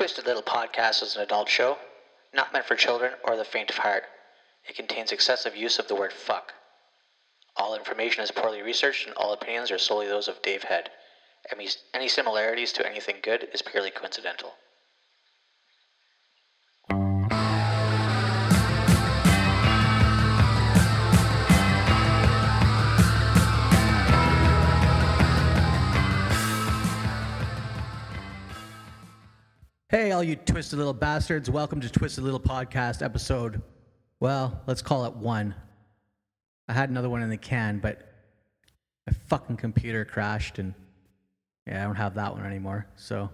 Twisted Little Podcast is an adult show, not meant for children or the faint of heart. It contains excessive use of the word fuck. All information is poorly researched and all opinions are solely those of Dave Head. Any, similarities to anything good is purely coincidental. Hey, all you twisted little bastards. Welcome to Twisted Little Podcast episode. Well, let's call it one. I had another one in the can, but my fucking computer crashed and yeah, I don't have that one anymore. So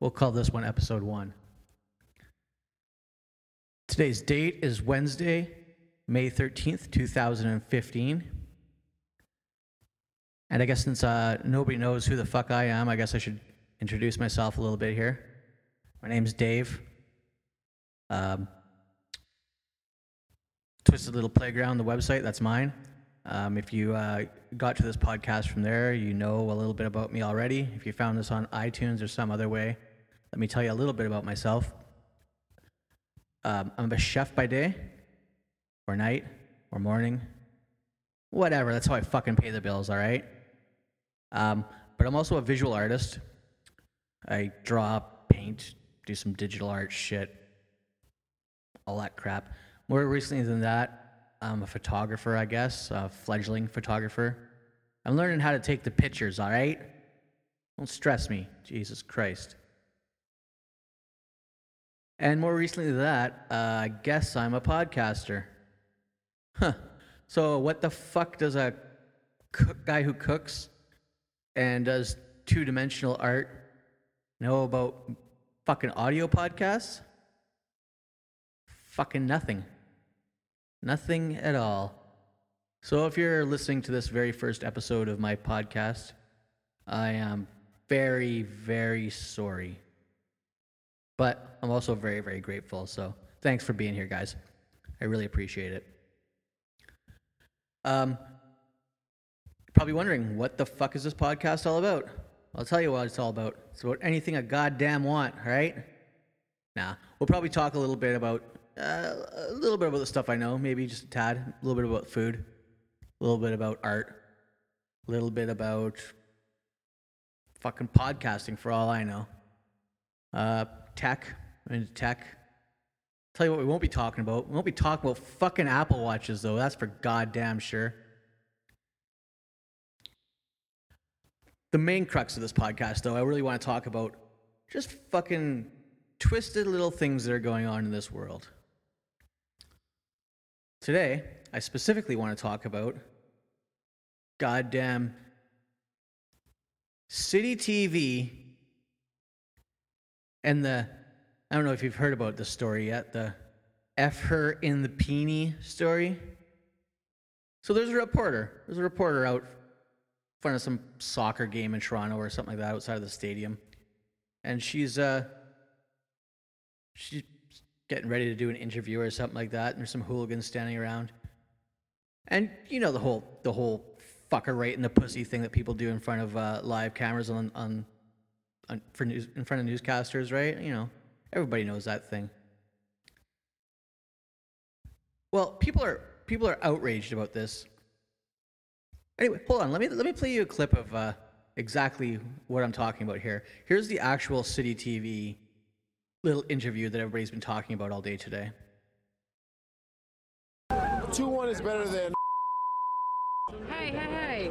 we'll call this one episode one. Today's date is Wednesday, May 13th, 2015. And I guess since uh, nobody knows who the fuck I am, I guess I should introduce myself a little bit here. My name's Dave. Um, Twisted Little Playground, the website, that's mine. Um, if you uh, got to this podcast from there, you know a little bit about me already. If you found this on iTunes or some other way, let me tell you a little bit about myself. Um, I'm a chef by day, or night, or morning, whatever. That's how I fucking pay the bills, all right? Um, but I'm also a visual artist. I draw, paint, do some digital art shit, all that crap. More recently than that, I'm a photographer, I guess, a fledgling photographer. I'm learning how to take the pictures, all right? Don't stress me, Jesus Christ. And more recently than that, uh, I guess I'm a podcaster. Huh. So, what the fuck does a cook, guy who cooks and does two dimensional art know about fucking audio podcasts? Fucking nothing. Nothing at all. So if you're listening to this very first episode of my podcast, I am very, very sorry. But I'm also very, very grateful. So thanks for being here, guys. I really appreciate it. Um, probably wondering what the fuck is this podcast all about? I'll tell you what it's all about. It's about anything I goddamn want, right? Nah, we'll probably talk a little bit about uh, a little bit about the stuff I know, maybe just a tad, a little bit about food, a little bit about art, a little bit about fucking podcasting for all I know. Uh, tech, into tech. Tell you what, we won't be talking about. We won't be talking about fucking Apple Watches, though. That's for goddamn sure. The main crux of this podcast, though, I really want to talk about just fucking twisted little things that are going on in this world. Today, I specifically want to talk about goddamn City TV and the, I don't know if you've heard about this story yet, the F her in the peenie story. So there's a reporter. There's a reporter out front of some soccer game in Toronto or something like that outside of the stadium. And she's uh she's getting ready to do an interview or something like that, and there's some hooligans standing around. And you know the whole the whole fucker right in the pussy thing that people do in front of uh, live cameras on on, on for news in front of newscasters, right? You know, everybody knows that thing. Well, people are people are outraged about this. Anyway, hold on. Let me let me play you a clip of uh, exactly what I'm talking about here. Here's the actual City TV little interview that everybody's been talking about all day today. 2 1 is better than. Hey, hey, hey.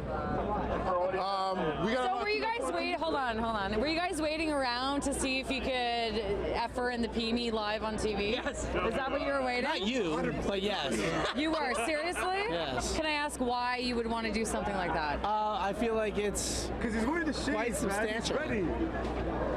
Um, we got So were you guys waiting? Hold on, hold on. Were you guys waiting around to see if you could effer her in the me live on TV? Yes. Is that what you were waiting? Not you, but yes. You were seriously? Yes. Can I ask why you would want to do something like that? Uh, I feel like it's Because he's wearing the shades, Quite man. He's substantial. ready.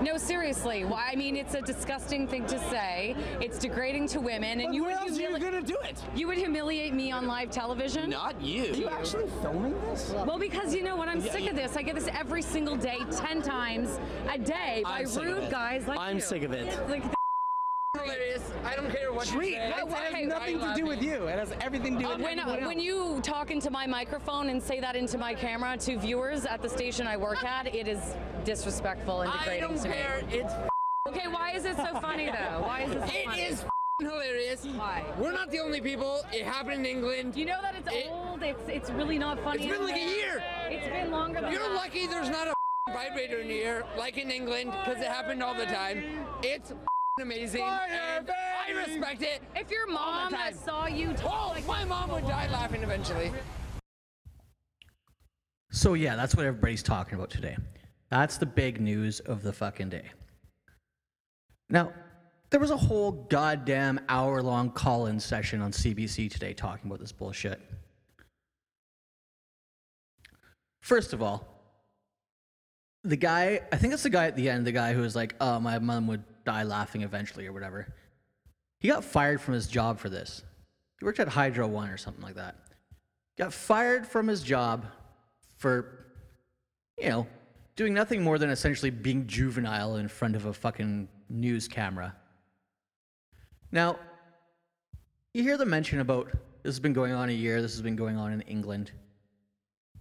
No, seriously. Why? I mean, it's a disgusting thing to say. It's degrading to women, and But you where would else are you gonna do it? you would humiliate me on live television. Not you. Are you actually filming this? Well, because you know what, I'm sick of this. I get this every single day, ten times a day by I'm rude guys like I'm you. sick of it. Like, the hilarious. I don't care what Treat. you say. That Okay, has nothing to do with you. It has everything to do with when, everyone when else. you talk into my microphone and say that into my camera to viewers at the station I work at, it is disrespectful and degrading I degrading don't care. me. It's Okay, why is it so funny though? Why is it so It funny? is f***ing hilarious. Why? We're not the only people. It happened in England. You know that it's It- old. It's it's really not funny. It's been like a year. It's been longer than You're that. lucky there's not a vibrator in here like in England because it happened all the time. It's amazing. and I respect it. If your mom time. saw you talk Oh, like my mom would die laughing eventually. So yeah, that's what everybody's talking about today. That's the big news of the fucking day. Now, there was a whole goddamn hour-long call-in session on CBC today talking about this bullshit. First of all, the guy, I think it's the guy at the end, the guy who was like, "Oh, my mom would die laughing eventually" or whatever. He got fired from his job for this. He worked at Hydro One or something like that. Got fired from his job for, you know, doing nothing more than essentially being juvenile in front of a fucking news camera. Now, you hear the mention about this has been going on a year, this has been going on in England.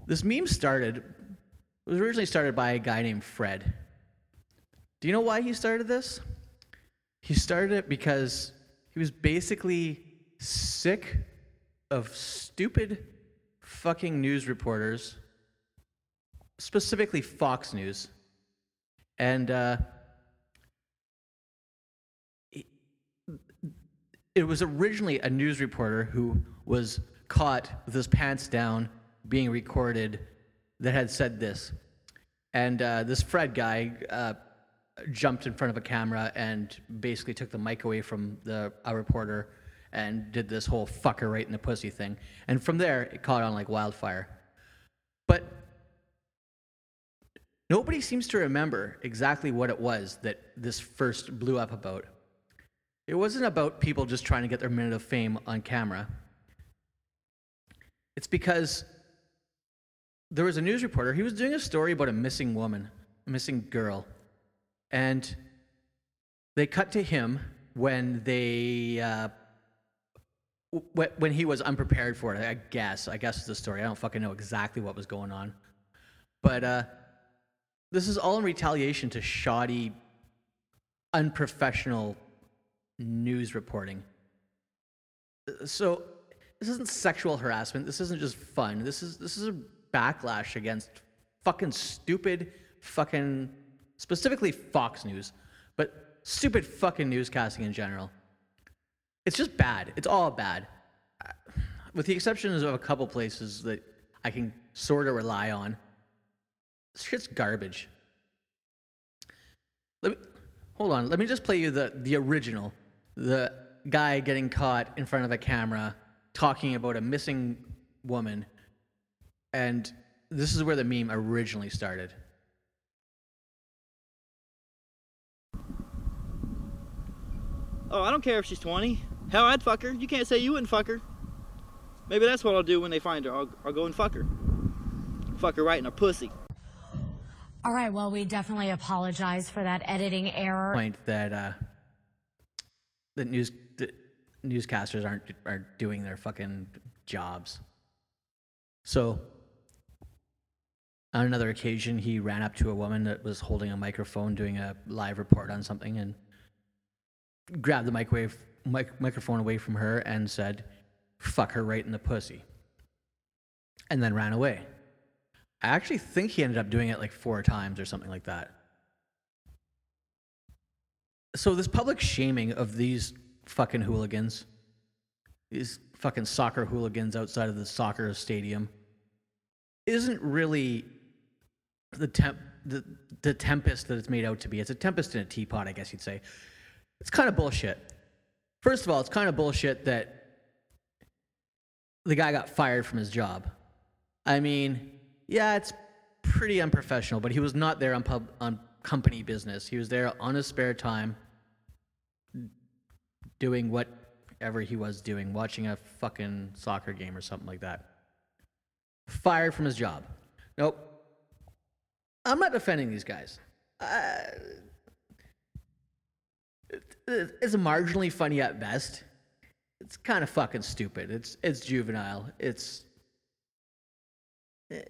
This meme started, it was originally started by a guy named Fred. Do you know why he started this? He started it because he was basically sick of stupid fucking news reporters, specifically Fox News. And uh, it was originally a news reporter who was caught with his pants down being recorded that had said this. And uh, this Fred guy uh, jumped in front of a camera and basically took the mic away from the a reporter and did this whole fucker right in the pussy thing. And from there, it caught on like wildfire. But nobody seems to remember exactly what it was that this first blew up about. It wasn't about people just trying to get their minute of fame on camera. It's because there was a news reporter. He was doing a story about a missing woman, a missing girl. And they cut to him when they, uh, when he was unprepared for it, I guess. I guess is the story. I don't fucking know exactly what was going on. But uh, this is all in retaliation to shoddy, unprofessional news reporting. So this isn't sexual harassment. This isn't just fun. This is this is a backlash against fucking stupid fucking specifically Fox News, but stupid fucking newscasting in general. It's just bad. It's all bad. With the exceptions of a couple places that I can sort of rely on. This shit's garbage. Let me, hold on. Let me just play you the, the original. The guy getting caught in front of a camera talking about a missing woman. And this is where the meme originally started. Oh, I don't care if she's 20. Hell, I'd fuck her. You can't say you wouldn't fuck her. Maybe that's what I'll do when they find her. I'll, I'll go and fuck her. Fuck her right in her pussy. All right, well, we definitely apologize for that editing error. Point that uh, that news newscasters aren't aren't doing their fucking jobs. So on another occasion, he ran up to a woman that was holding a microphone doing a live report on something and grabbed the microwave mic- microphone away from her and said, "Fuck her right in the pussy," and then ran away. I actually think he ended up doing it like four times or something like that. So this public shaming of these fucking hooligans, these fucking soccer hooligans outside of the soccer stadium, isn't really the temp the, the tempest that it's made out to be. It's a tempest in a teapot, I guess you'd say. It's kind of bullshit. First of all, it's kind of bullshit that the guy got fired from his job. I mean, yeah, it's pretty unprofessional, but he was not there on pub on company business. He was there on his spare time doing whatever he was doing, watching a fucking soccer game or something like that. Fired from his job. Nope. I'm not defending these guys. Uh, it's marginally funny at best. It's kind of fucking stupid. It's it's juvenile. It's eh,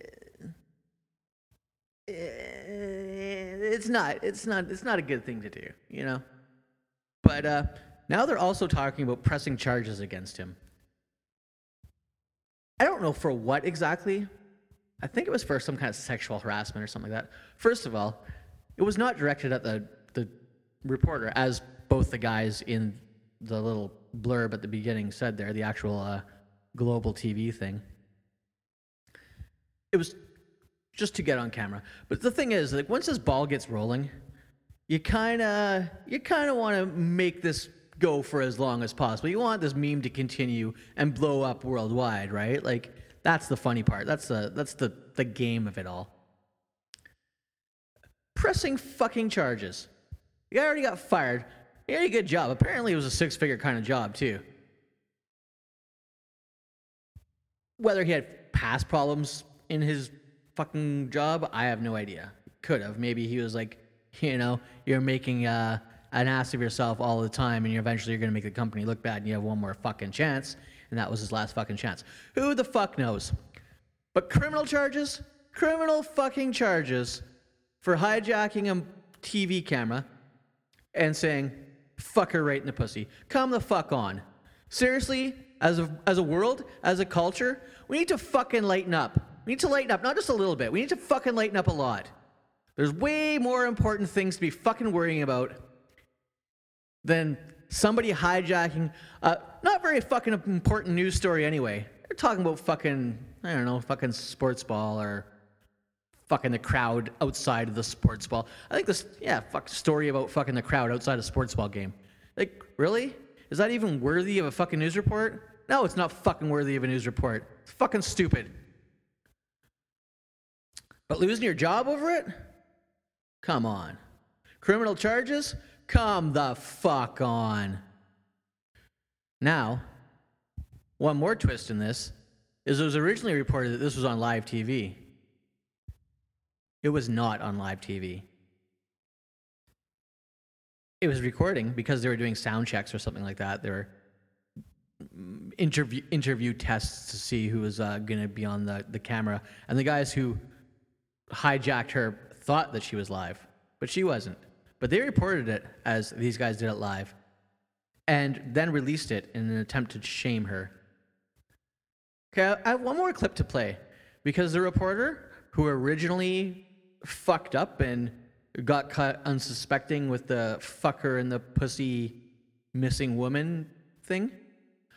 it's not it's not it's not a good thing to do, you know. But uh, now they're also talking about pressing charges against him. I don't know for what exactly. I think it was for some kind of sexual harassment or something like that. First of all, it was not directed at the the reporter, as both the guys in the little blurb at the beginning said there, the actual uh, global TV thing. It was just to get on camera. But the thing is, like once this ball gets rolling, you kind of you kind of want to make this go for as long as possible. You want this meme to continue and blow up worldwide, right? Like that's the funny part. That's the that's the the game of it all. Pressing fucking charges. You already got fired. You did a good job. Apparently, it was a six-figure kind of job too. Whether he had past problems in his fucking job, I have no idea. Could have. Maybe he was like, you know, you're making uh, an ass of yourself all the time, and you're eventually you're gonna make the company look bad, and you have one more fucking chance, and that was his last fucking chance. Who the fuck knows? But criminal charges, criminal fucking charges for hijacking a TV camera and saying, fuck her right in the pussy. Come the fuck on. Seriously, as a, as a world, as a culture, we need to fucking lighten up. We need to lighten up, not just a little bit. We need to fucking lighten up a lot. There's way more important things to be fucking worrying about than somebody hijacking a not very fucking important news story anyway. They're talking about fucking, I don't know, fucking sports ball or fucking the crowd outside of the sports ball. I think this, yeah, fuck story about fucking the crowd outside a sports ball game. Like, really? Is that even worthy of a fucking news report? No, it's not fucking worthy of a news report. It's fucking stupid. But losing your job over it? Come on. Criminal charges? Come the fuck on. Now, one more twist in this is it was originally reported that this was on live TV. It was not on live TV. It was recording because they were doing sound checks or something like that. They were mm, interview interview tests to see who was uh, going to be on the, the camera. And the guys who hijacked her thought that she was live, but she wasn't. But they reported it as these guys did it live and then released it in an attempt to shame her. Okay, I have one more clip to play because the reporter who originally fucked up and got caught unsuspecting with the fucker and the pussy missing woman thing,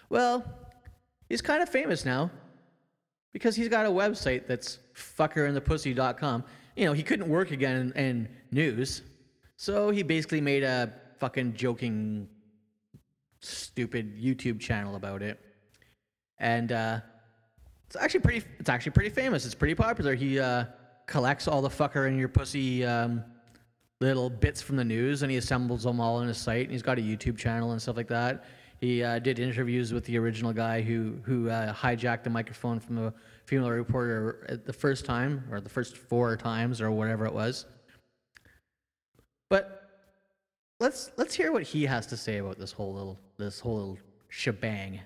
well, he's kind of famous now because he's got a website that's fuckerandthepussy.com. You know, he couldn't work again in, in news, so he basically made a fucking joking, stupid YouTube channel about it, and uh, it's actually pretty. It's actually pretty famous. It's pretty popular. He uh, collects all the fucker in your pussy um, little bits from the news, and he assembles them all on his site. And he's got a YouTube channel and stuff like that. He uh, did interviews with the original guy who who uh, hijacked the microphone from the female reporter the first time, or the first four times, or whatever it was. But let's let's hear what he has to say about this whole little this whole little shebang.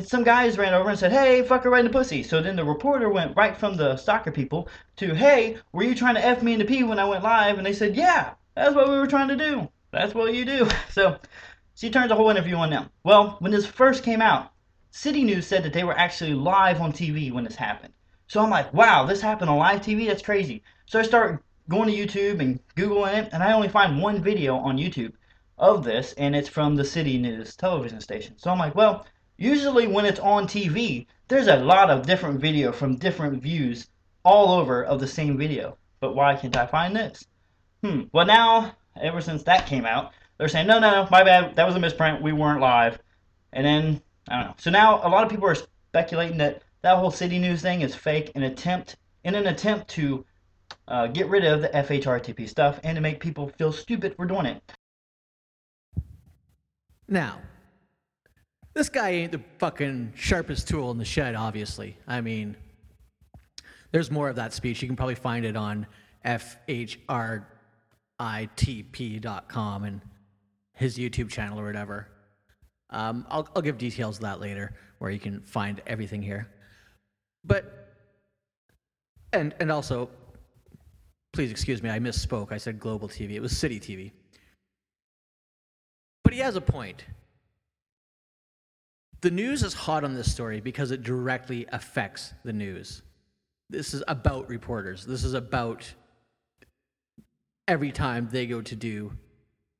Some guys ran over and said, hey, fucker, right in the pussy. So then the reporter went right from the soccer people to, hey, were you trying to F me in the pee when I went live? And they said, yeah, that's what we were trying to do. That's what you do. So she turns the whole interview on them. Well, when this first came out, City News said that they were actually live on TV when this happened. So I'm like, wow, this happened on live TV? That's crazy. So I start going to YouTube and Googling it, and I only find one video on YouTube of this, and it's from the City News television station. So I'm like, well, usually when it's on TV, there's a lot of different video from different views all over of the same video. But why can't I find this? Hmm. Well, now, ever since that came out, they're saying, no, no, no, my bad. That was a misprint. We weren't live. And then, I don't know. So now a lot of people are speculating that that whole City News thing is fake, an attempt, in an attempt to uh, get rid of the FHRTP stuff and to make people feel stupid for doing it. Now, this guy ain't the fucking sharpest tool in the shed, obviously. I mean, there's more of that speech. You can probably find it on FHRITP.com and his YouTube channel or whatever. Um, I'll, I'll give details of that later where you can find everything here. But, and, and also, Please excuse me, I misspoke. I said global TV. It was City TV. But he has a point. The news is hot on this story because it directly affects the news. This is about reporters. This is about every time they go to do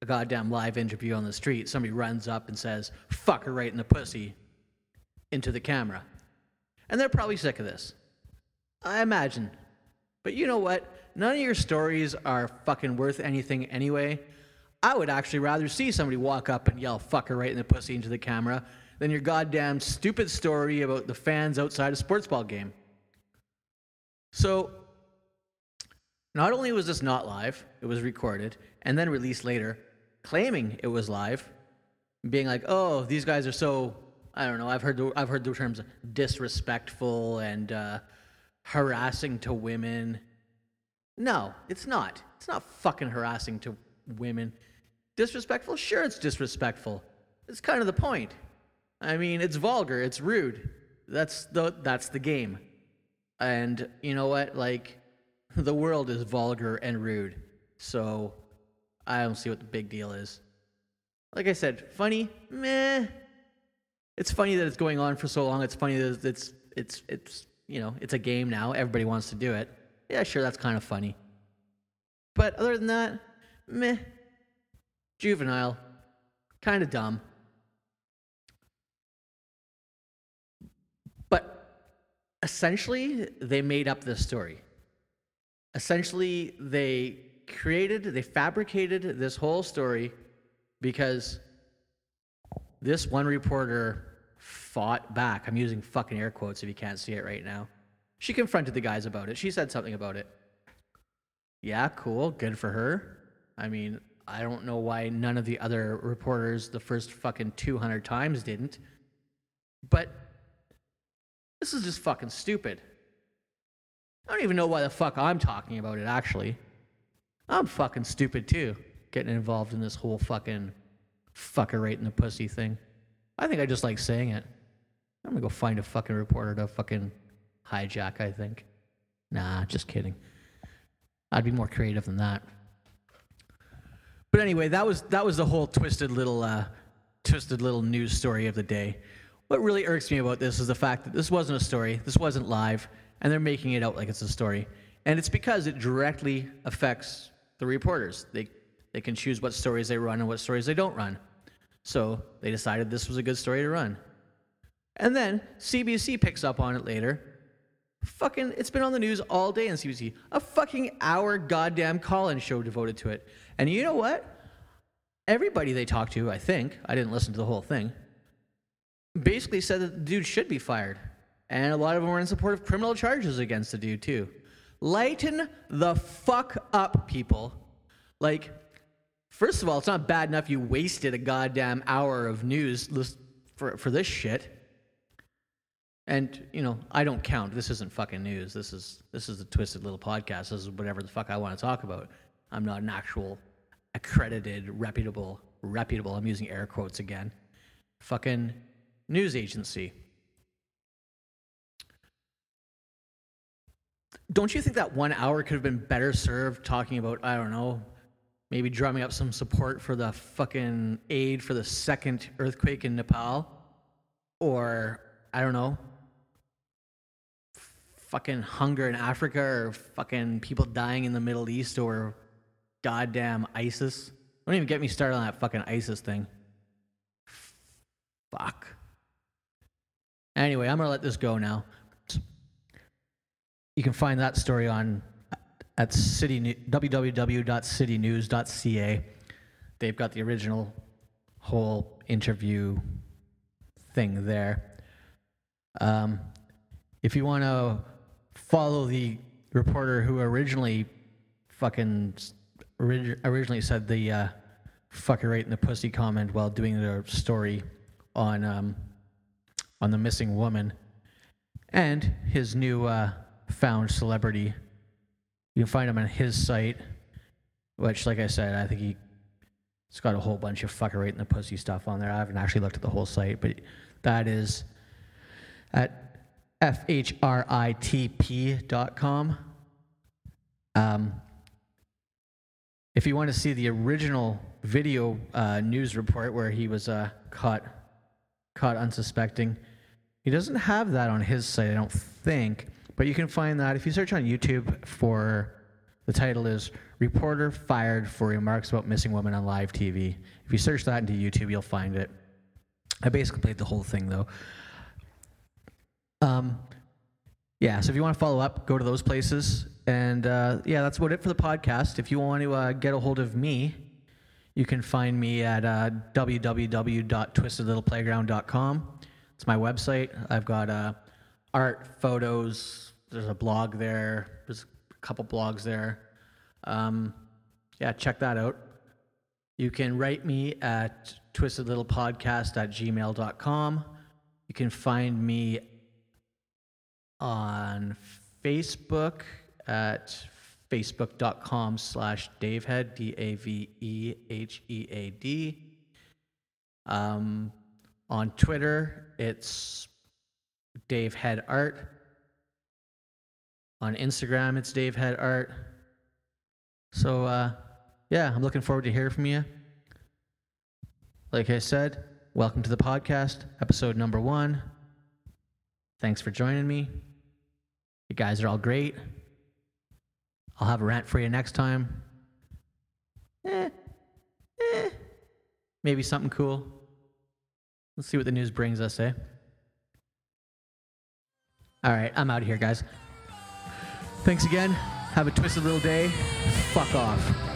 a goddamn live interview on the street, somebody runs up and says, fuck her right in the pussy into the camera. And they're probably sick of this. I imagine. But you know what? None of your stories are fucking worth anything anyway. I would actually rather see somebody walk up and yell, fuck her right in the pussy into the camera than your goddamn stupid story about the fans outside a sports ball game. So, not only was this not live, it was recorded and then released later, claiming it was live, being like, "Oh, these guys are so I don't know. I've heard the, I've heard the terms disrespectful and uh, harassing to women. No, it's not. It's not fucking harassing to women. Disrespectful? Sure, it's disrespectful. It's kind of the point. I mean, it's vulgar. It's rude. That's the that's the game. And you know what? Like, the world is vulgar and rude. So, I don't see what the big deal is. Like I said, funny, meh. It's funny that it's going on for so long. It's funny that it's it's it's you know it's a game now. Everybody wants to do it. Yeah, sure, that's kind of funny. But other than that, meh. Juvenile, kind of dumb. But essentially, they made up this story. Essentially, they created, they fabricated this whole story because this one reporter fought back. I'm using fucking air quotes if you can't see it right now. She confronted the guys about it. She said something about it. Yeah, cool. Good for her. I mean, I don't know why none of the other reporters the first fucking 200 times didn't. But this is just fucking stupid. I don't even know why the fuck I'm talking about it, actually. I'm fucking stupid too, getting involved in this whole fucking fucker right in the pussy thing. I think I just like saying it. I'm gonna go find a fucking reporter to fucking hijack, I think. Nah, just kidding. I'd be more creative than that. But anyway, that was that was the whole twisted little uh, twisted little news story of the day. What really irks me about this is the fact that this wasn't a story, this wasn't live, and they're making it out like it's a story. And it's because it directly affects the reporters. They they can choose what stories they run and what stories they don't run. So they decided this was a good story to run. And then CBC picks up on it later. Fucking, it's been on the news all day on CBC. A fucking hour goddamn call in show devoted to it. And you know what? Everybody they talked to, I think, I didn't listen to the whole thing, basically said that the dude should be fired. And a lot of them were in support of criminal charges against the dude, too. Lighten the fuck up, people. Like, first of all, it's not bad enough you wasted a goddamn hour of news for, for this shit. And you know, I don't count. This isn't fucking news. This is this is a twisted little podcast. This is whatever the fuck I want to talk about. I'm not an actual accredited, reputable, reputable. I'm using air quotes again. Fucking news agency. Don't you think that one hour could have been better served talking about I don't know, maybe drumming up some support for the fucking aid for the second earthquake in Nepal, or I don't know, fucking hunger in Africa or fucking people dying in the Middle East or goddamn ISIS. Don't even get me started on that fucking ISIS thing. Fuck. Anyway, I'm gonna let this go now. You can find that story on at city www.citynews.ca. They've got the original whole interview thing there. Um, if you want to follow the reporter who originally fucking orig- originally said the uh, fucker right in the pussy comment while doing the story on um, on the missing woman and his new uh, found celebrity, you can find him on his site, which, like I said, I think he it's got a whole bunch of fucker right in the pussy stuff on there. I haven't actually looked at the whole site, but that is at fhritp.com. Um, If you want to see the original video uh, news report where he was uh, caught caught unsuspecting, he doesn't have that on his site, I don't think. But you can find that if you search on YouTube for the title is "Reporter Fired for Remarks About Missing Woman on Live TV." If you search that into YouTube, you'll find it. I basically played the whole thing though. Um, yeah, so if you want to follow up, go to those places. And uh, yeah, that's about it for the podcast. If you want to uh, get a hold of me, you can find me at uh, www.twistedlittleplayground.com. It's my website. I've got uh, art, photos. There's a blog there. There's a couple blogs there. Um, yeah, check that out. You can write me at twistedlittlepodcast at gmail.com. You can find me on Facebook at facebook.com slash davehead, D-A-V-E-H-E-A-D. Um, on Twitter, it's Dave Head Art. On Instagram, it's Dave Head Art. So, uh, yeah, I'm looking forward to hearing from you. Like I said, welcome to the podcast, episode number one. Thanks for joining me. You guys are all great. I'll have a rant for you next time. Eh, eh, maybe something cool. Let's see what the news brings us, eh? All right, I'm out of here, guys. Thanks again. Have a twisted little day. Fuck off.